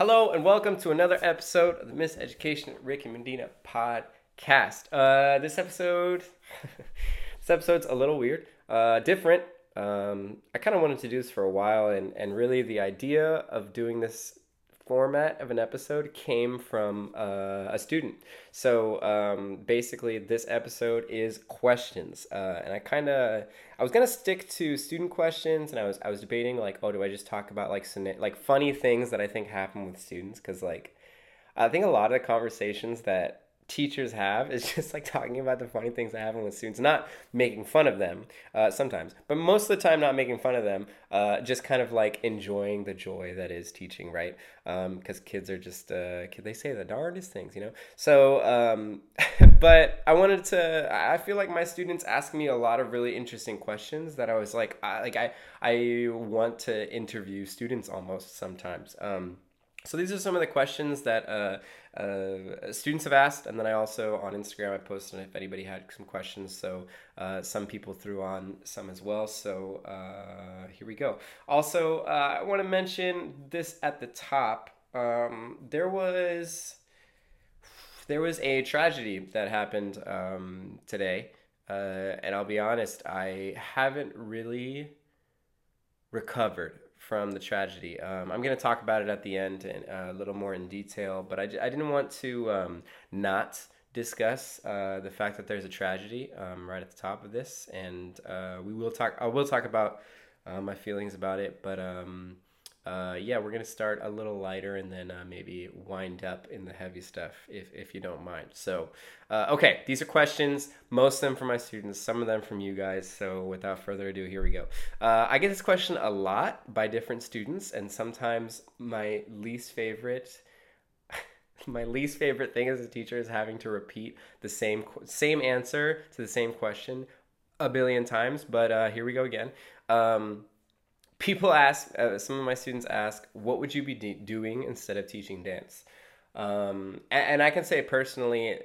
Hello and welcome to another episode of the Miss Education Ricky Medina podcast. Uh, this episode, this episode's a little weird, uh, different. Um, I kind of wanted to do this for a while, and and really the idea of doing this format of an episode came from uh, a student. So um, basically, this episode is questions, uh, and I kind of I was gonna stick to student questions, and I was I was debating like, oh, do I just talk about like like funny things that I think happen with students? Because like I think a lot of the conversations that teachers have is just like talking about the funny things that happen with students, not making fun of them uh, sometimes, but most of the time not making fun of them, uh, just kind of like enjoying the joy that is teaching, right? Because um, kids are just, uh, they say the darndest things, you know? So, um, but I wanted to, I feel like my students ask me a lot of really interesting questions that I was like, I, like I, I want to interview students almost sometimes. Um, so these are some of the questions that uh, uh, students have asked, and then I also on Instagram I posted if anybody had some questions. So uh, some people threw on some as well. So uh, here we go. Also, uh, I want to mention this at the top. Um, there was there was a tragedy that happened um, today, uh, and I'll be honest, I haven't really recovered from the tragedy. Um, I'm going to talk about it at the end and uh, a little more in detail, but I, I didn't want to um, not discuss uh, the fact that there's a tragedy um, right at the top of this, and uh, we will talk. I will talk about uh, my feelings about it, but um, uh, yeah, we're gonna start a little lighter and then uh, maybe wind up in the heavy stuff if, if you don't mind. So, uh, okay, these are questions, most of them from my students, some of them from you guys. So, without further ado, here we go. Uh, I get this question a lot by different students, and sometimes my least favorite. my least favorite thing as a teacher is having to repeat the same same answer to the same question a billion times. But uh, here we go again. Um, people ask, uh, some of my students ask, what would you be de- doing instead of teaching dance? Um, and, and I can say personally,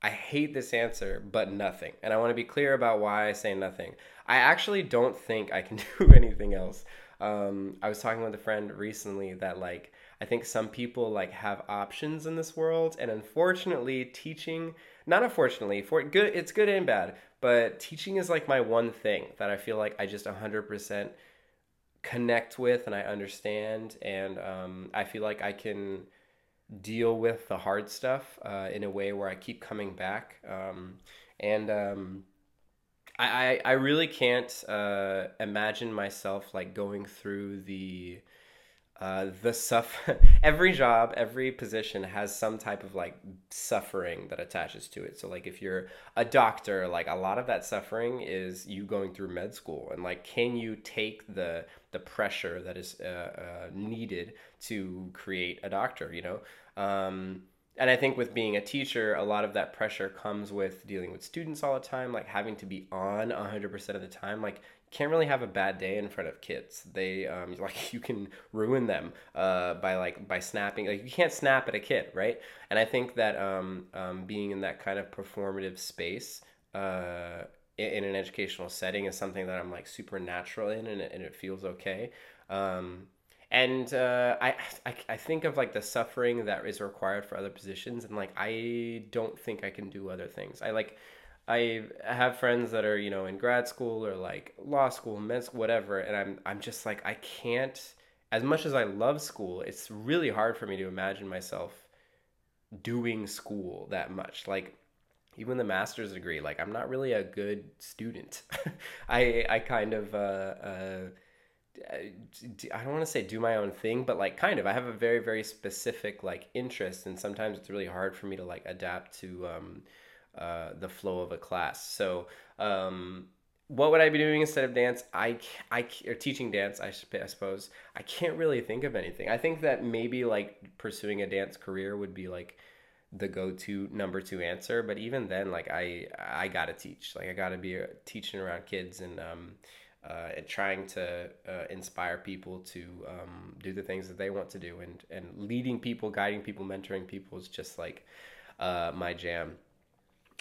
I hate this answer, but nothing. And I want to be clear about why I say nothing. I actually don't think I can do anything else. Um, I was talking with a friend recently that like I think some people like have options in this world, and unfortunately, teaching not unfortunately for good it's good and bad, but teaching is like my one thing that I feel like I just hundred percent connect with and I understand, and um, I feel like I can deal with the hard stuff uh, in a way where I keep coming back. Um, and um, I, I, I really can't uh, imagine myself like going through the uh, the suffer every job every position has some type of like suffering that attaches to it so like if you're a doctor like a lot of that suffering is you going through med school and like can you take the the pressure that is uh, uh, needed to create a doctor you know um, and I think with being a teacher, a lot of that pressure comes with dealing with students all the time, like having to be on 100% of the time. Like can't really have a bad day in front of kids. They um, like you can ruin them uh, by like by snapping. Like you can't snap at a kid, right? And I think that um, um, being in that kind of performative space uh, in, an educational setting is something that I'm like super natural in, and it, and it feels okay. Um, and uh, I, I I think of like the suffering that is required for other positions, and like I don't think I can do other things. I like I have friends that are, you know, in grad school or like law school, med school, whatever, and I'm I'm just like I can't as much as I love school, it's really hard for me to imagine myself doing school that much. Like even the master's degree, like I'm not really a good student. I I kind of uh, uh I don't want to say do my own thing, but like kind of. I have a very very specific like interest, and sometimes it's really hard for me to like adapt to um, uh, the flow of a class. So, um, what would I be doing instead of dance? I, I or teaching dance, I, suppose. I can't really think of anything. I think that maybe like pursuing a dance career would be like the go-to number two answer. But even then, like I, I gotta teach. Like I gotta be uh, teaching around kids and um, uh, and trying to uh, inspire people to um, do the things that they want to do and and leading people, guiding people, mentoring people is just like uh, my jam.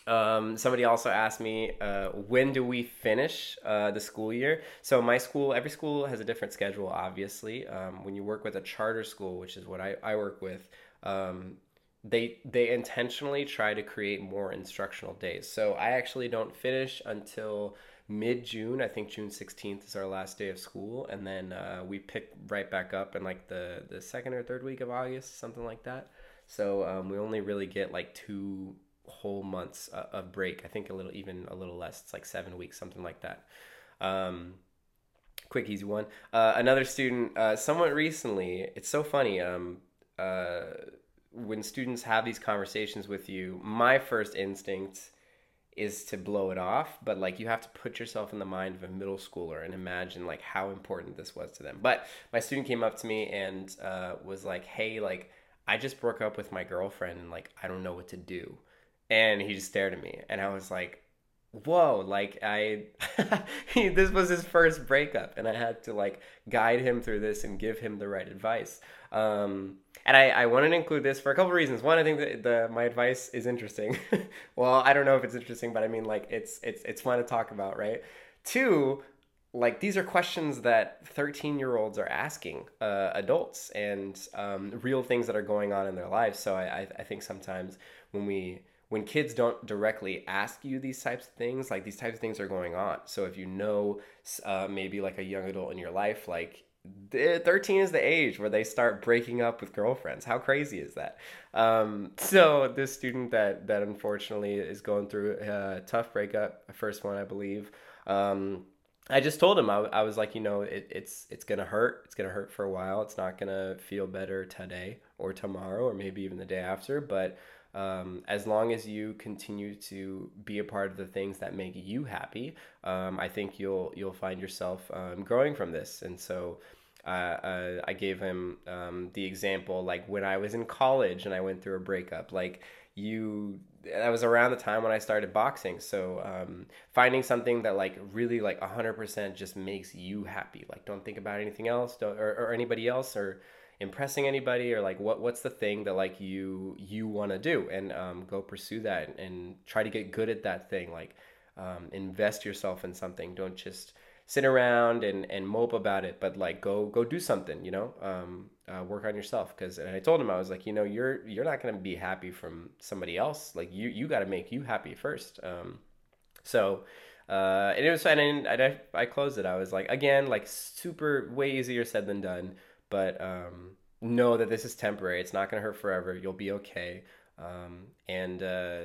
Um, somebody also asked me, uh, when do we finish uh, the school year? So my school, every school has a different schedule, obviously. Um, when you work with a charter school, which is what I, I work with, um, they they intentionally try to create more instructional days. So I actually don't finish until mid June. I think June 16th is our last day of school, and then uh, we pick right back up in like the the second or third week of August, something like that. So um, we only really get like two whole months uh, of break. I think a little, even a little less. It's like seven weeks, something like that. Um, quick, easy one. Uh, another student, uh, somewhat recently. It's so funny. Um, uh, when students have these conversations with you, my first instinct is to blow it off but like you have to put yourself in the mind of a middle schooler and imagine like how important this was to them but my student came up to me and uh, was like hey like i just broke up with my girlfriend and like i don't know what to do and he just stared at me and i was like whoa like i he, this was his first breakup and i had to like guide him through this and give him the right advice. Um, and I, I wanted to include this for a couple reasons. One i think that the my advice is interesting. Well i don't know if it's interesting but i mean like it's it's it's fun to talk about right? Two like these are questions that 13 year olds are asking uh, adults and um, real things that are going on in their lives. So I, I think sometimes when we when kids don't directly ask you these types of things, like these types of things are going on. So if you know uh, maybe like a young adult in your life, like 13 is the age where they start breaking up with girlfriends. How crazy is that? Um, so this student that that unfortunately is going through a tough breakup, first one I believe. Um, I just told him I, I was like, you know, it, it's it's gonna hurt. It's gonna hurt for a while. It's not gonna feel better today or tomorrow or maybe even the day after. But um, as long as you continue to be a part of the things that make you happy, um, I think you'll you'll find yourself um, growing from this. And so, uh, uh, I gave him um, the example like when I was in college and I went through a breakup, like you that was around the time when I started boxing. So um, finding something that like really like 100% just makes you happy. Like don't think about anything else or, or anybody else or impressing anybody or like what what's the thing that like you you want to do? And um, go pursue that and try to get good at that thing like um, invest yourself in something. Don't just sit around and, and mope about it but like go go do something you know? Um, uh, work on yourself. Because and i told him i was like you know you're you're not going to be happy from somebody else. Like you you got to make you happy first. Um, so uh, and it was and I, I closed it. I was like again like super way easier said than done but um, know that this is temporary. It's not going to hurt forever. You'll be okay. Um, and uh,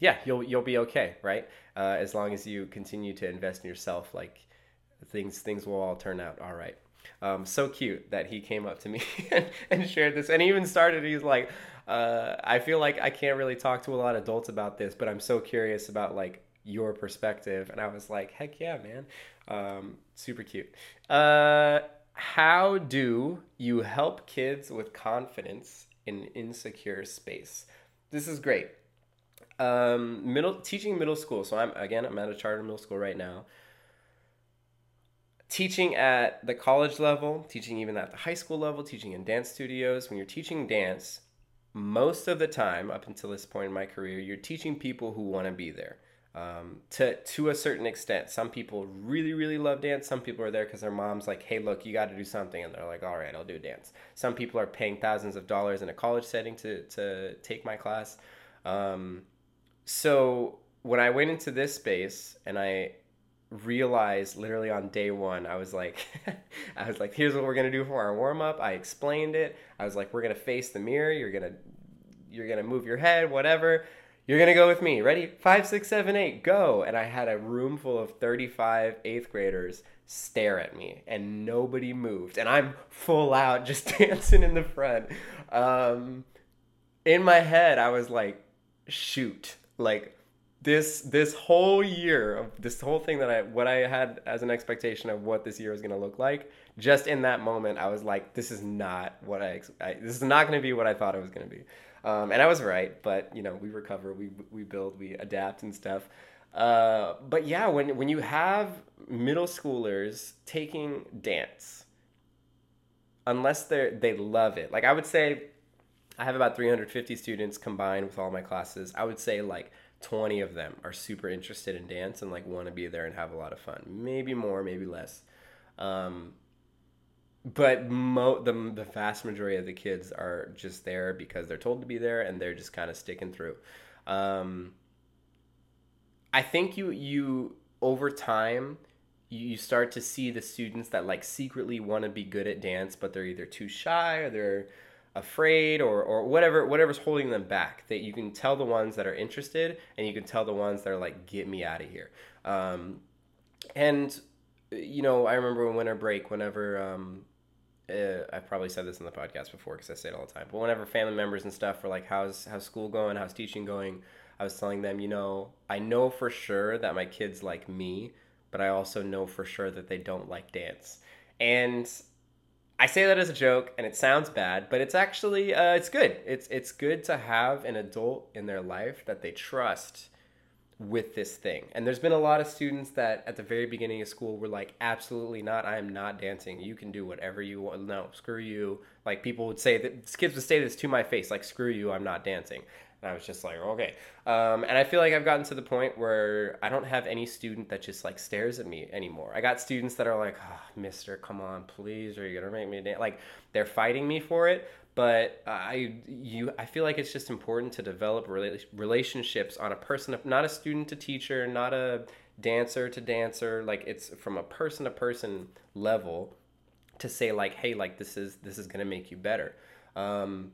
yeah, you'll you'll be okay, right? Uh, as long as you continue to invest in yourself, like things things will all turn out all right. Um, so cute that he came up to me and, shared this, and he even started. He's like, uh, "I feel like I can't really talk to a lot of adults about this, but I'm so curious about like your perspective." And I was like, "Heck yeah, man!" Um, super cute. How do you help kids with confidence in insecure space? This is great. Um, middle teaching middle school. So I'm again I'm at a charter middle school right now. Teaching at the college level, teaching even at the high school level, teaching in dance studios. When you're teaching dance, most of the time up until this point in my career, you're teaching people who want to be there um, to to a certain extent. Some people really really love dance. Some people are there because their mom's like, "Hey, look, you got to do something," and they're like, "All right, I'll do dance." Some people are paying thousands of dollars in a college setting to to take my class. Um, so when I went into this space and I realized literally on day one, I was like, I was like, here's what we're gonna do for our warm up. I explained it. I was like, we're gonna face the mirror. You're gonna you're gonna move your head, whatever. You're gonna go with me. Ready? Five, six, seven, eight, go. And I had a room full of 35 eighth graders stare at me and nobody moved. And I'm full out just dancing in the front. Um, in my head, I was like, shoot. Like this this whole year of this whole thing that I what I had as an expectation of what this year was gonna look like, just in that moment, I was like, this is not what I, I this is not gonna be what I thought it was gonna be. Um, and I was right, but you know, we recover, we we build, we adapt and stuff. Uh, but yeah, when when you have middle schoolers taking dance, unless they they love it, like I would say, I have about 350 students combined with all my classes. I would say like 20 of them are super interested in dance and like want to be there and have a lot of fun. Maybe more, maybe less. Um, but mo- the, the vast majority of the kids are just there because they're told to be there and they're just kind of sticking through. Um, I think you you over time you start to see the students that like secretly want to be good at dance but they're either too shy or they're afraid or, or whatever whatever's holding them back that you can tell the ones that are interested and you can tell the ones that are like get me out of here um, and you know i remember winter break whenever um, uh, i've probably said this in the podcast before because i say it all the time but whenever family members and stuff were like how's how's school going? How's teaching going? I was telling them you know i know for sure that my kids like me but i also know for sure that they don't like dance. And I say that as a joke, and it sounds bad, but it's actually uh, it's good. It's it's good to have an adult in their life that they trust with this thing. And there's been a lot of students that at the very beginning of school were like, absolutely not. I am not dancing. You can do whatever you want. No, screw you. Like people would say that kids would say this to my face, like, screw you. I'm not dancing. And I was just like, okay. Um, and I feel like I've gotten to the point where I don't have any student that just like stares at me anymore. I got students that are like, oh, Mister, come on, please, are you gonna make me dance? Like they're fighting me for it. But I, you, I feel like it's just important to develop relationships on a person, not a student to teacher, not a dancer to dancer. Like it's from a person to person level to say like, hey, like this is this is gonna make you better. Um,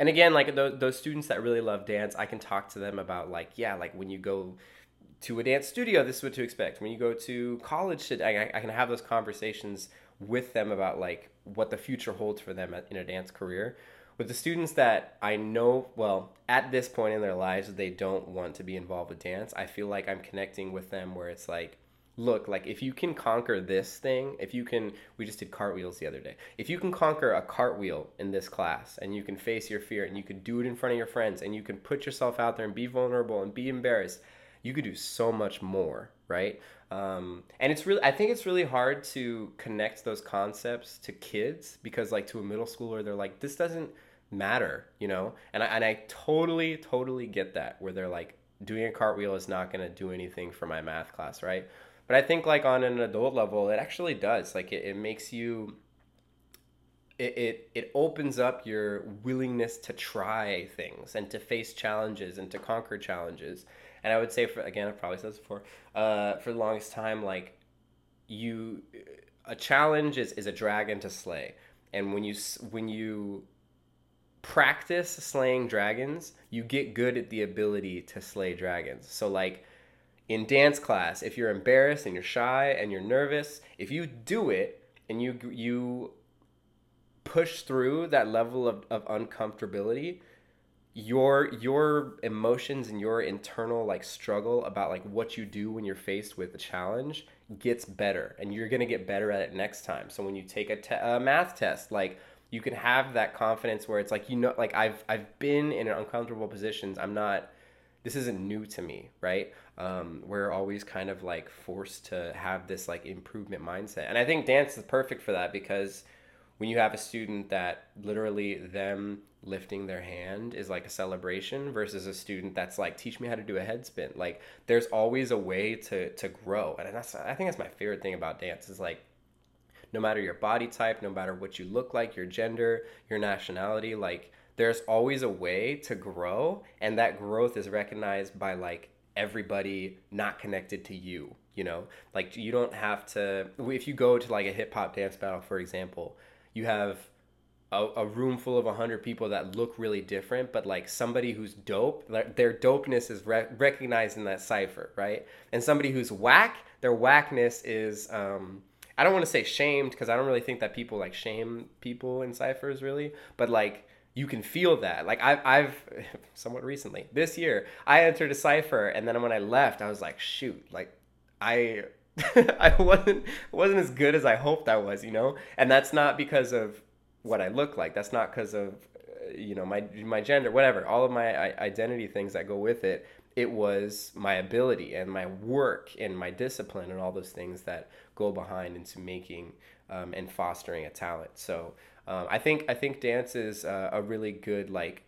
and again like those, those students that really love dance i can talk to them about like yeah like when you go to a dance studio this is what to expect when you go to college I, I can have those conversations with them about like what the future holds for them in a dance career. With the students that i know well at this point in their lives they don't want to be involved with dance. I feel like i'm connecting with them where it's like look like if you can conquer this thing if you can we just did cartwheels the other day. If you can conquer a cartwheel in this class and you can face your fear and you can do it in front of your friends and you can put yourself out there and be vulnerable and be embarrassed you could do so much more right um, and it's really i think it's really hard to connect those concepts to kids because like to a middle schooler they're like this doesn't matter you know and i, and I totally totally get that where they're like doing a cartwheel is not going to do anything for my math class right but I think like on an adult level, it actually does. Like it, it makes you it, it it opens up your willingness to try things and to face challenges and to conquer challenges. And I would say for again, I've probably said this before, uh, for the longest time, like you a challenge is, is a dragon to slay. And when you when you practice slaying dragons, you get good at the ability to slay dragons. So like in dance class, if you're embarrassed and you're shy and you're nervous, if you do it and you you push through that level of, of uncomfortability, your your emotions and your internal like struggle about like what you do when you're faced with a challenge gets better and you're going to get better at it next time. So when you take a, te- a math test, like you can have that confidence where it's like you know like I've I've been in uncomfortable positions. I'm not this isn't new to me, right? Um, we're always kind of like forced to have this like improvement mindset. And I think dance is perfect for that because when you have a student that literally them lifting their hand is like a celebration versus a student that's like teach me how to do a head spin. Like there's always a way to to grow. And that's i think that's my favorite thing about dance is like no matter your body type no matter what you look like your gender your nationality like there's always a way to grow. And that growth is recognized by like everybody not connected to you you know? Like you don't have to if you go to like a hip hop dance battle for example you have a, a room full of 100 people that look really different but like somebody who's dope their dopeness is re- recognized in that cipher right and somebody who's whack their whackness is um i don't want to say shamed because i don't really think that people like shame people in ciphers really but like you can feel that. Like I've, I've somewhat recently this year, I entered a cipher, and then when I left, I was like, shoot, like I, I wasn't wasn't as good as I hoped I was, you know. And that's not because of what I look like. That's not because of uh, you know my my gender, whatever. All of my identity things that go with it. It was my ability and my work and my discipline and all those things that go behind into making um, and fostering a talent. So um, I think I think dance is uh, a really good like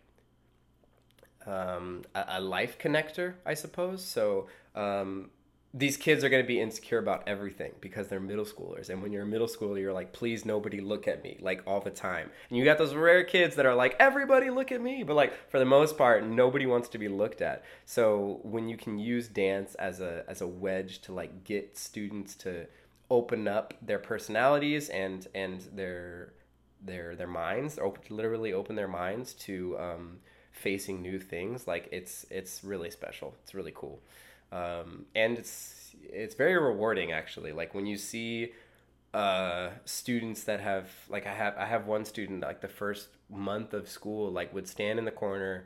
um, a, a life connector, I suppose. So um, these kids are going to be insecure about everything because they're middle schoolers. And when you're a middle schooler you're like please nobody look at me like all the time. And you got those rare kids that are like everybody look at me but like for the most part nobody wants to be looked at. So when you can use dance as a as a wedge to like get students to open up their personalities and and their their their minds open, literally open their minds to um, facing new things like it's it's really special. It's really cool um, and it's it's very rewarding actually. Like when you see uh, students that have like I have I have one student like the first month of school like would stand in the corner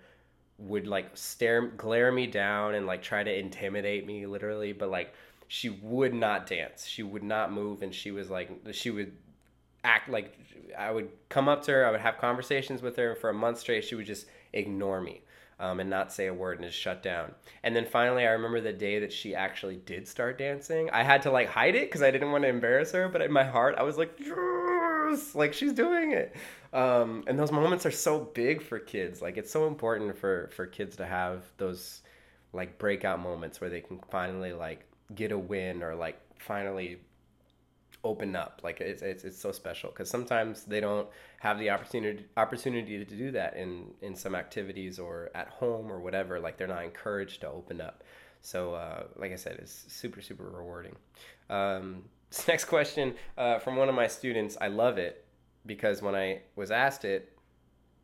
would like stare glare me down and like try to intimidate me literally but like she would not dance. She would not move and she was like she would act like i would come up to her i would have conversations with her for a month straight. She would just ignore me um, and not say a word and just shut down. And then finally, I remember the day that she actually did start dancing. I had to like hide it because I didn't want to embarrass her, but in my heart, I was like, yes! like she's doing it. Um, and those moments are so big for kids. Like it's so important for for kids to have those like breakout moments where they can finally like get a win or like finally open up. Like it's it's, it's so special because sometimes they don't have the opportunity opportunity to do that in in some activities or at home or whatever. Like they're not encouraged to open up. So uh, like i said it's super super rewarding. Um, this next question uh, from one of my students. I love it because when i was asked it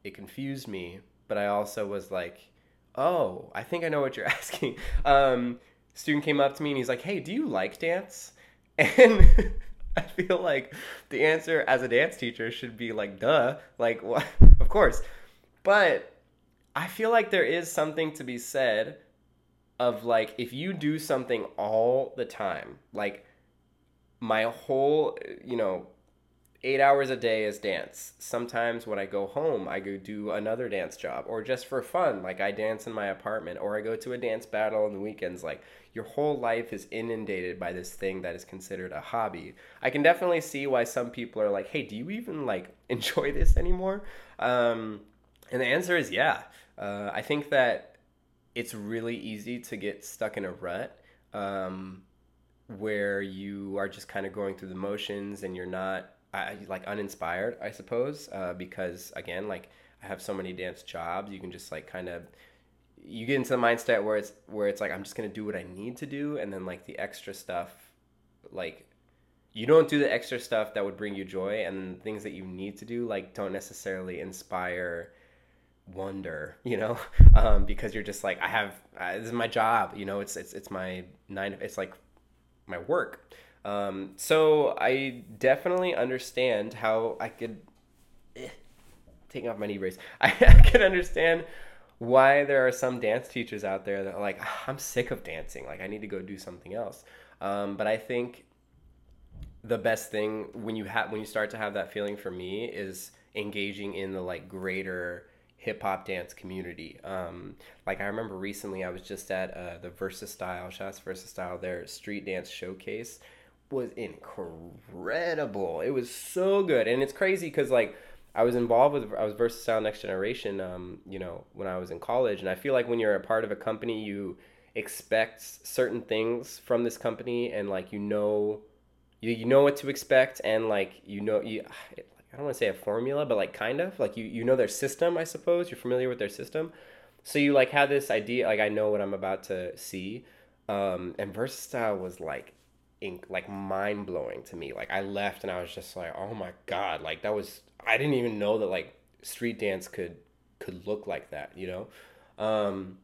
it confused me but i also was like oh i think i know what you're asking. Um, student came up to me and he's like hey do you like dance? And I feel like the answer as a dance teacher should be like, duh, like, what? of course. But I feel like there is something to be said of like, if you do something all the time, like my whole, you know, eight hours a day is dance. Sometimes when I go home, I go do another dance job or just for fun, like I dance in my apartment or I go to a dance battle on the weekends. Like your whole life is inundated by this thing that is considered a hobby. I can definitely see why some people are like, hey, do you even like enjoy this anymore? Um, and the answer is yeah. Uh, I think that it's really easy to get stuck in a rut. Um, where you are just kind of going through the motions and you're not I, like uninspired, I suppose, uh, because again, like I have so many dance jobs, you can just like kind of you get into the mindset where it's where it's like I'm just gonna do what I need to do, and then like the extra stuff, like you don't do the extra stuff that would bring you joy, and things that you need to do like don't necessarily inspire wonder, you know, um, because you're just like I have uh, this is my job, you know, it's it's it's my nine, it's like my work. Um, so I definitely understand how I could eh, taking off my knee brace. I, I could understand why there are some dance teachers out there that are like, ah, I'm sick of dancing. Like I need to go do something else. Um, but I think the best thing when you have when you start to have that feeling for me is engaging in the like greater hip hop dance community. Um, like I remember recently, I was just at uh, the Versa Style, Shots Versa Style, their street dance showcase, was incredible. It was so good, and it's crazy because like I was involved with I was Versa Style Next Generation, um, you know, when I was in college, and I feel like when you're a part of a company, you expect certain things from this company, and like you know, you you know what to expect, and like you know you. I don't want to say a formula, but like kind of like you you know their system, I suppose. You're familiar with their system, so you like have this idea, like I know what I'm about to see. Um, and Versa Style was like like mind blowing to me. Like I left and I was just like, oh my god, like that was I didn't even know that like street dance could could look like that, you know. Um,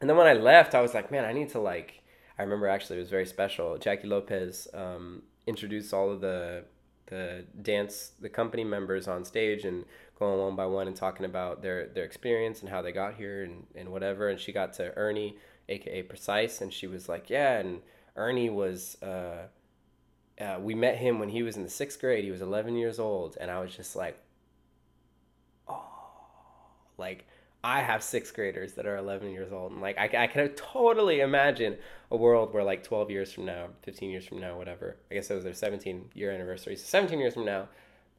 and then when I left, I was like, man, I need to like. I remember actually it was very special. Jackie Lopez um, introduced all of the the dance the company members on stage and going one by one and talking about their their experience and how they got here and, and whatever. And she got to Ernie, aka Precise, and she was like, yeah, and Ernie was. Uh, uh, we met him when he was in the sixth grade. He was 11 years old, and I was just like, oh, like I have sixth graders that are 11 years old, and like I, I can totally imagine a world where like 12 years from now, 15 years from now, whatever. I guess it was their 17 year anniversary. So 17 years from now,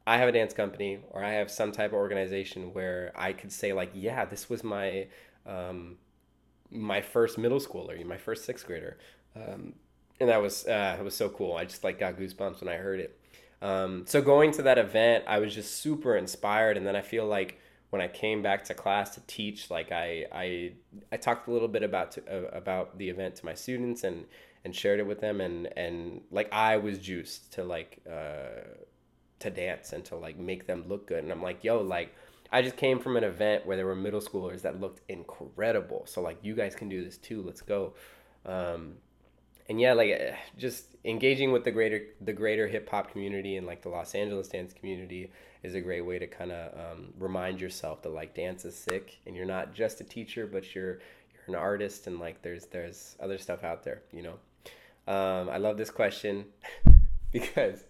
I have a dance company or I have some type of organization where I could say like, yeah, this was my um, my first middle schooler, my first sixth grader, um, and that was uh, it was so cool. I just like got goosebumps when I heard it. Um, so going to that event, I was just super inspired, and then I feel like when I came back to class to teach, like I I, I talked a little bit about to, uh, about the event to my students and and shared it with them, and and like I was juiced to like uh, to dance and to like make them look good, and I'm like, yo, like I just came from an event where there were middle schoolers that looked incredible, so like you guys can do this too. Let's go. Um, and yeah, like eh, just engaging with the greater the greater hip hop community and like the Los Angeles dance community is a great way to kind of um, remind yourself that like dance is sick and you're not just a teacher, but you're you're an artist and like there's there's other stuff out there, you know. Um, I love this question because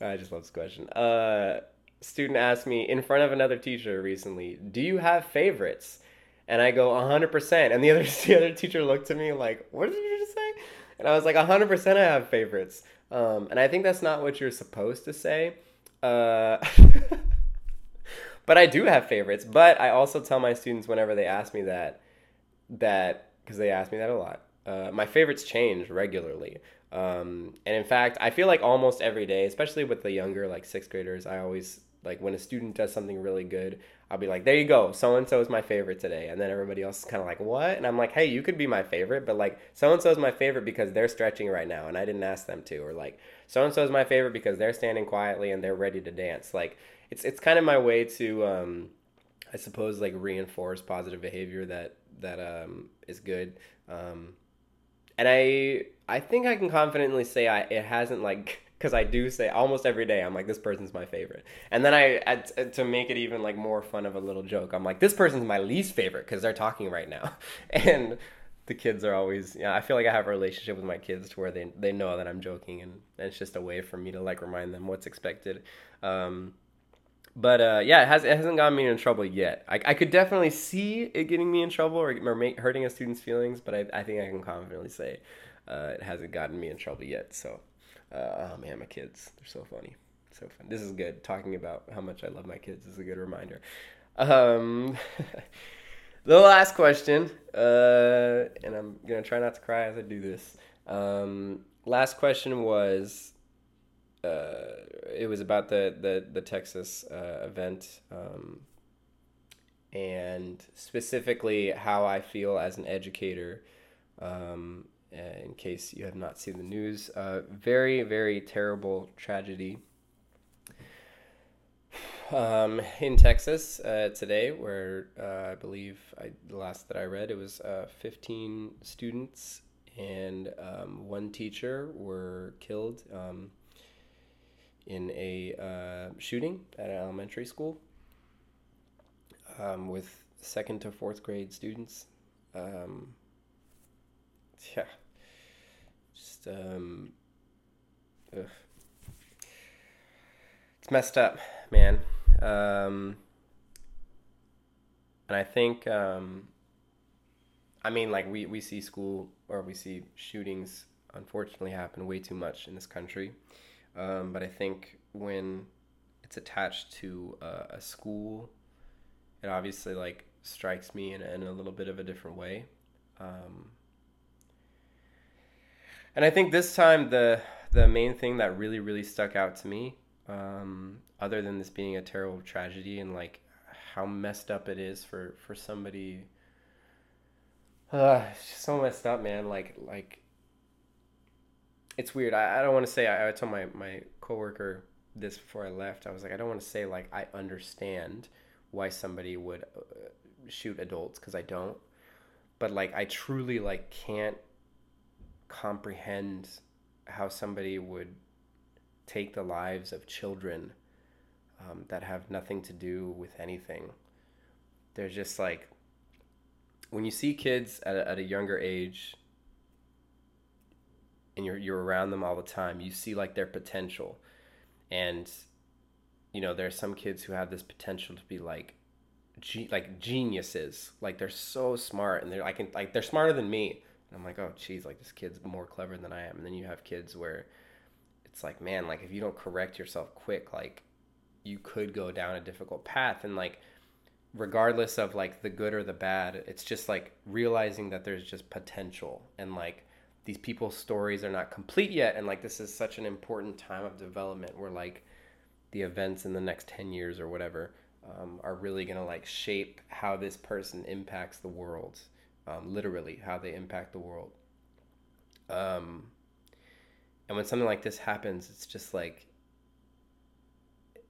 I just love this question. Uh, student asked me in front of another teacher recently, "Do you have favorites?" And I go, "100%." And the other the other teacher looked at me like, "What did you just say?" And I was like, 100% I have favorites. Um, and I think that's not what you're supposed to say. Uh, but I do have favorites. But I also tell my students whenever they ask me that, that, because they ask me that a lot, uh, my favorites change regularly. Um, and in fact, I feel like almost every day, especially with the younger, like sixth graders, I always like when a student does something really good, I'll be like, there you go, so and so is my favorite today. And then everybody else is kind of like, what? And I'm like, hey, you could be my favorite, but like, so and so is my favorite because they're stretching right now and I didn't ask them to. Or like, so and so is my favorite because they're standing quietly and they're ready to dance. Like, it's, it's kind of my way to, um, I suppose, like reinforce positive behavior that, that um, is good. Um, and I, I think I can confidently say I, it hasn't like because I do say almost every day I'm like this person's my favorite, and then I to make it even like more fun of a little joke. I'm like this person's my least favorite because they're talking right now, and the kids are always yeah. I feel like I have a relationship with my kids to where they they know that I'm joking, and, and it's just a way for me to like remind them what's expected. Um, but uh, yeah, it has it hasn't gotten me in trouble yet. I, I could definitely see it getting me in trouble or, or make, hurting a student's feelings, but I, I think I can confidently say uh, it hasn't gotten me in trouble yet. So uh, oh man, my kids, they're so funny. So fun. This is good. Talking about how much I love my kids is a good reminder. Um, the last question, uh, and I'm going to try not to cry as I do this. Um, last question was uh, it was about the, the, the Texas uh, event. Um, and specifically how I feel as an educator um, in case you have not seen the news. Uh, very, very terrible tragedy um, in Texas uh, today, where uh, I believe I, the last that I read, it was uh, 15 students and um, one teacher were killed um, in a uh, shooting at an elementary school um, with second to fourth grade students. Um, yeah, just um, ugh. it's messed up, man. Um, and I think, um, I mean, like we we see school or we see shootings unfortunately happen way too much in this country. Um, but I think when it's attached to a school, it obviously like strikes me in, in a little bit of a different way. Um, and I think this time the the main thing that really really stuck out to me, um, other than this being a terrible tragedy and like how messed up it is for for somebody. Uh, so messed up, man. Like like. It's weird. I, I don't want to say. I, I told my my coworker this before I left. I was like, I don't want to say like I understand why somebody would uh, shoot adults because I don't. But like I truly like can't comprehend how somebody would take the lives of children um, that have nothing to do with anything. There's just like when you see kids at a, at a younger age and you're you're around them all the time, you see like their potential, and you know there's some kids who have this potential to be like ge- like geniuses. Like they're so smart and they're like like they're smarter than me and I'm like, oh, geez, like this kid's more clever than I am. And then you have kids where it's like, man, like if you don't correct yourself quick, like you could go down a difficult path. And like regardless of like the good or the bad it's just like realizing that there's just potential and like these people's stories are not complete yet and like this is such an important time of development where like the events in the next 10 years or whatever um, are really going to like shape how this person impacts the world um, literally how they impact the world. Um, and when something like this happens it's just like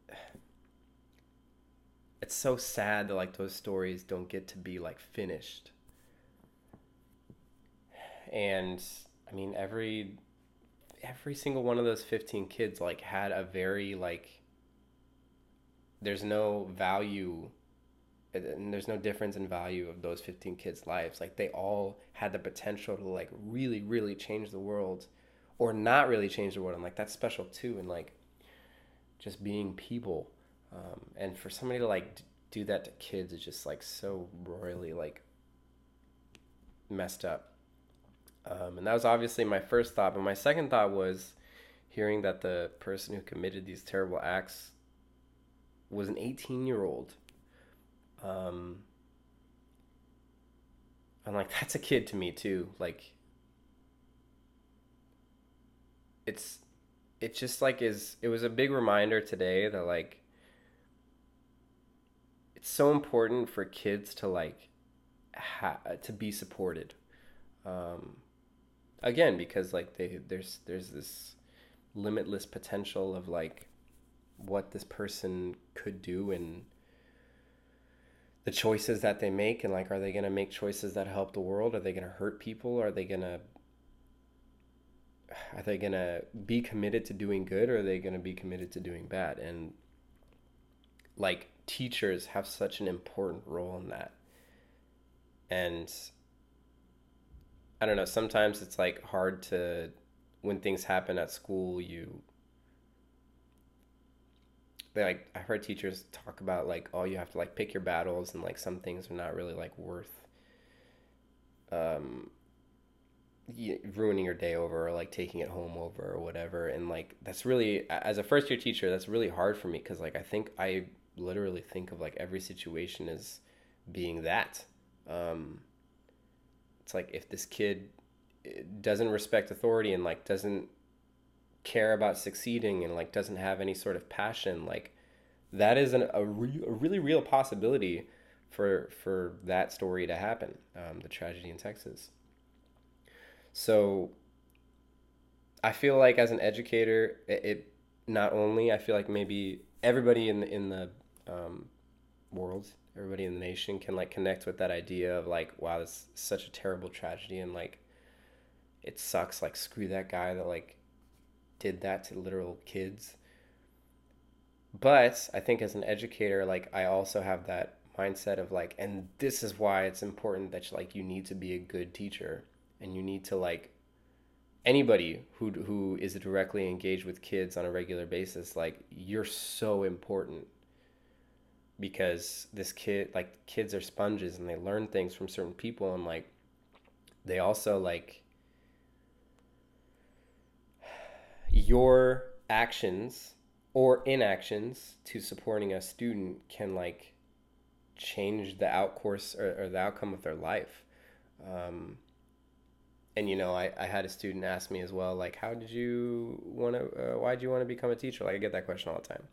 it's so sad that like those stories don't get to be like finished. And i mean every every single one of those 15 kids like had a very like there's no value and there's no difference in value of those 15 kids lives like they all had the potential to like really really change the world or not really change the world and like that's special too and like just being people um, and for somebody to like do that to kids is just like so royally like messed up. Um, and that was obviously my first thought. But my second thought was hearing that the person who committed these terrible acts was an 18 year old. Um, I'm like, that's a kid to me too. Like, it's, it just like is, it was a big reminder today that like, it's so important for kids to like ha- to be supported um, again because like they there's there's this limitless potential of like what this person could do and the choices that they make and like are they going to make choices that help the world? Are they going to hurt people? Are they going to are they going to be committed to doing good or are they going to be committed to doing bad? And like teachers have such an important role in that. And I don't know, sometimes it's like hard to when things happen at school, you they like I've heard teachers talk about like oh you have to like pick your battles and like some things are not really like worth um ruining your day over or like taking it home over or whatever and like that's really as a first year teacher that's really hard for me because like i think i literally think of like every situation as being that. Um, it's like if this kid eh, doesn't respect authority and like doesn't care about succeeding and like doesn't have any sort of passion, like that is an, a, re- a really real possibility for for that story to happen. Um, the tragedy in Texas. So I feel like as an educator, it, it not only I feel like maybe everybody in the in the um, world everybody in the nation can like connect with that idea of like wow this is such a terrible tragedy and like it sucks like screw that guy that like did that to literal kids. But i think as an educator like i also have that mindset of like and this is why it's important that you, like you need to be a good teacher and you need to like anybody who who is directly engaged with kids on a regular basis like you're so important because this kid like kids are sponges and they learn things from certain people and like they also like your actions or inactions to supporting a student can like change the outcourse or, or the outcome of their life um, and you know I, I had a student ask me as well like how did you want to uh, why did you want to become a teacher like i get that question all the time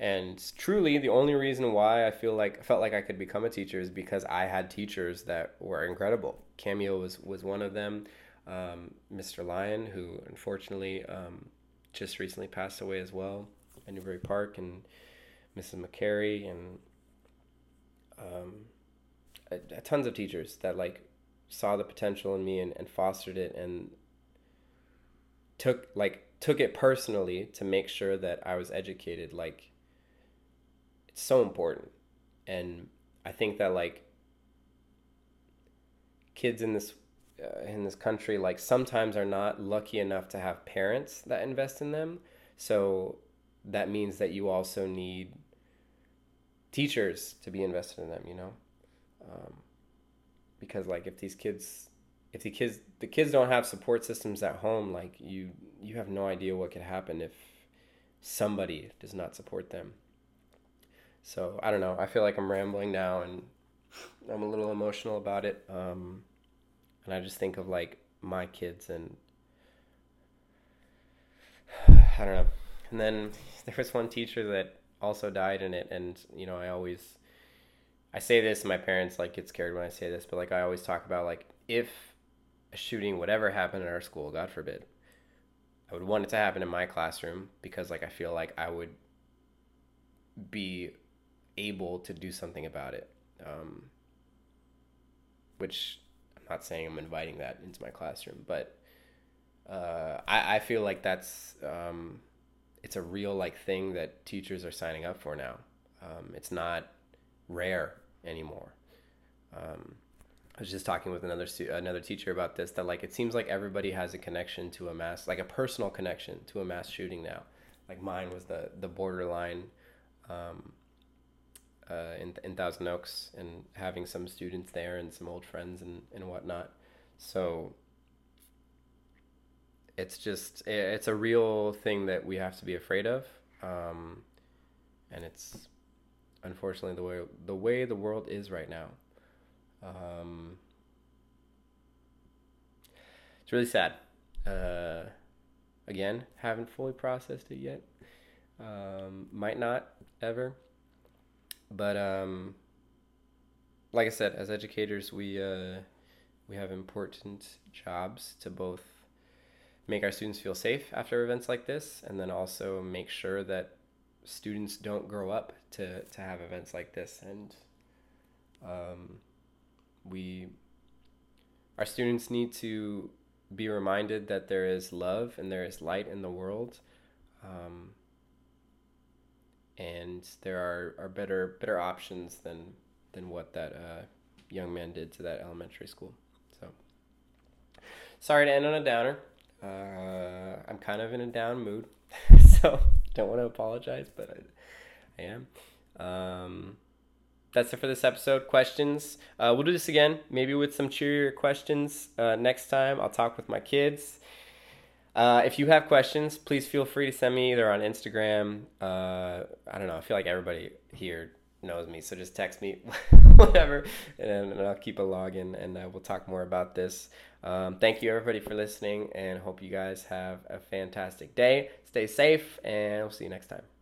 and truly, the only reason why I feel like felt like I could become a teacher is because I had teachers that were incredible. Cameo was was one of them. Um, Mr. Lyon, who unfortunately um, just recently passed away as well at Newbury Park, and Mrs. McCary, and um, a, a tons of teachers that like saw the potential in me and, and fostered it and took like took it personally to make sure that I was educated like it's so important and i think that like kids in this uh, in this country like sometimes are not lucky enough to have parents that invest in them so that means that you also need teachers to be invested in them you know um, because like if these kids if the kids the kids don't have support systems at home like you you have no idea what could happen if somebody does not support them So I don't know. I feel like I'm rambling now, and I'm a little emotional about it. Um, and I just think of like my kids and I don't know. And then there was one teacher that also died in it, and you know I always I say this, my parents like get scared when I say this, but like I always talk about like if a shooting would ever happen in our school, God forbid, I would want it to happen in my classroom because like I feel like I would be able to do something about it. Um, which not saying I'm inviting that into my classroom, but uh, I, I feel like that's um, it's a real like thing that teachers are signing up for now. Um, it's not rare anymore. Um, I was just talking with another stu- another teacher about this that like it seems like everybody has a connection to a mass like a personal connection to a mass shooting now. Like mine was the the borderline um, uh, in in Thousand Oaks and having some students there and some old friends and and whatnot. So it's just it's a real thing that we have to be afraid of, um, and it's unfortunately the way the way the world is right now. Um, it's really sad. Uh, again, haven't fully processed it yet. Um, might not ever. But um, like I said, as educators, we uh, we have important jobs to both make our students feel safe after events like this, and then also make sure that students don't grow up to to have events like this. And um, we our students need to be reminded that there is love and there is light in the world. Um, and there are, are better better options than than what that uh, young man did to that elementary school so sorry to end on a downer uh, i'm kind of in a down mood so don't want to apologize but i, I am um, that's it for this episode. Questions. Uh, we'll do this again, maybe with some cheerier questions uh, next time. I'll talk with my kids. Uh, if you have questions, please feel free to send me either on Instagram. Uh, I don't know. I feel like everybody here knows me, so just text me, whatever, and, and, I'll keep a login, and uh, we'll talk more about this. Um, thank you everybody for listening, and hope you guys have a fantastic day. Stay safe, and we'll see you next time.